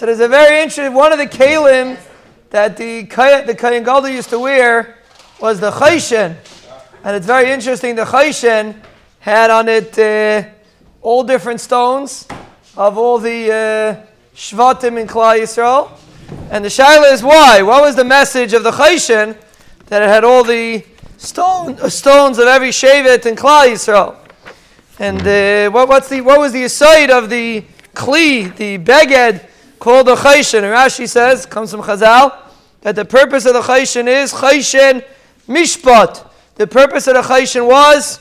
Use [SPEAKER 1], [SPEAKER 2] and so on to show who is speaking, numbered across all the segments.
[SPEAKER 1] So there's a very interesting one of the kalim that the the Kohen Gadol used to wear was the chayshen, and it's very interesting. The chayshen had on it uh, all different stones of all the uh, shvatim in Klal Yisrael, and the shaila is why? What was the message of the chayshen that it had all the stone, uh, stones of every shevet in Klal Yisrael? And uh, what, what's the, what was the aside of the kli, the beged, called the chayshin? And Rashi says, comes from Chazal, that the purpose of the chayshin is chayshin mishpat. The purpose of the chayshin was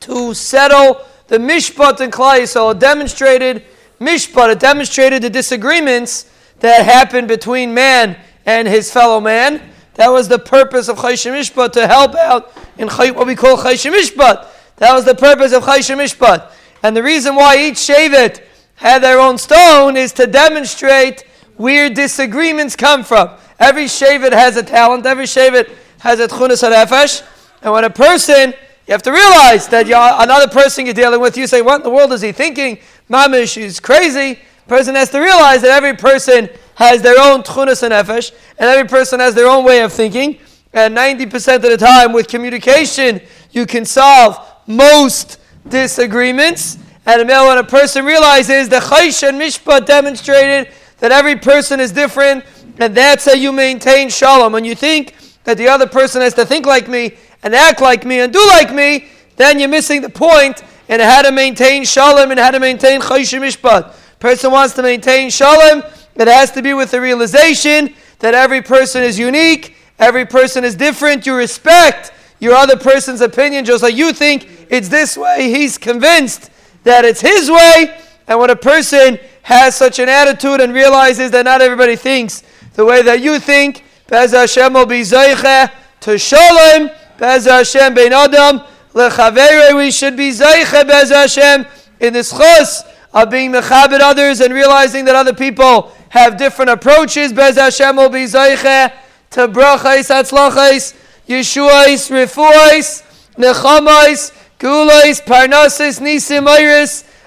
[SPEAKER 1] to settle the mishpat in Klal So It demonstrated mishpat. It demonstrated the disagreements that happened between man and his fellow man. That was the purpose of chayshin mishpat to help out in what we call chayshin mishpat. That was the purpose of chayshin mishpat. And the reason why each shevet had their own stone is to demonstrate where disagreements come from. Every shevet has a talent. Every shevet has a tchunas hanefesh. And when a person, you have to realize that you are another person you're dealing with, you say, what in the world is he thinking? Mamish is crazy. Person has to realize that every person has their own tchunas and nefesh, and every person has their own way of thinking. And 90% of the time, with communication, you can solve most disagreements. And a male, when a person realizes the Chaysh and Mishpat demonstrated that every person is different, and that's how you maintain shalom. When you think that the other person has to think like me and act like me and do like me, then you're missing the point in how to maintain shalom and how to maintain Chaysh and mishpat. Person wants to maintain shalom, it has to be with the realization that every person is unique, every person is different. You respect your other person's opinion, just like you think it's this way. He's convinced that it's his way. And when a person has such an attitude and realizes that not everybody thinks the way that you think, Bez Hashem will be Zayche to Shalom. Bez Hashem Ben Adam. Lechavere, we should be Zayche Bez Hashem in this chus of being mechabed others and realizing that other people have different approaches. Bez Hashem will be Zayche to brachais, atzlachais, yeshuais, refuais, nechamais, Gulais, Parnassus, Nisim,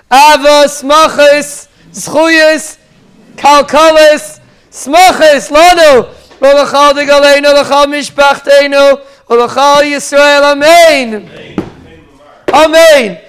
[SPEAKER 1] Avos, Machis, Schuyas, Kalkalis, Smachis, Lano, Olachal de Galeno, Olachal Mishpachteno, Olachal Yisrael, Amen. Amen.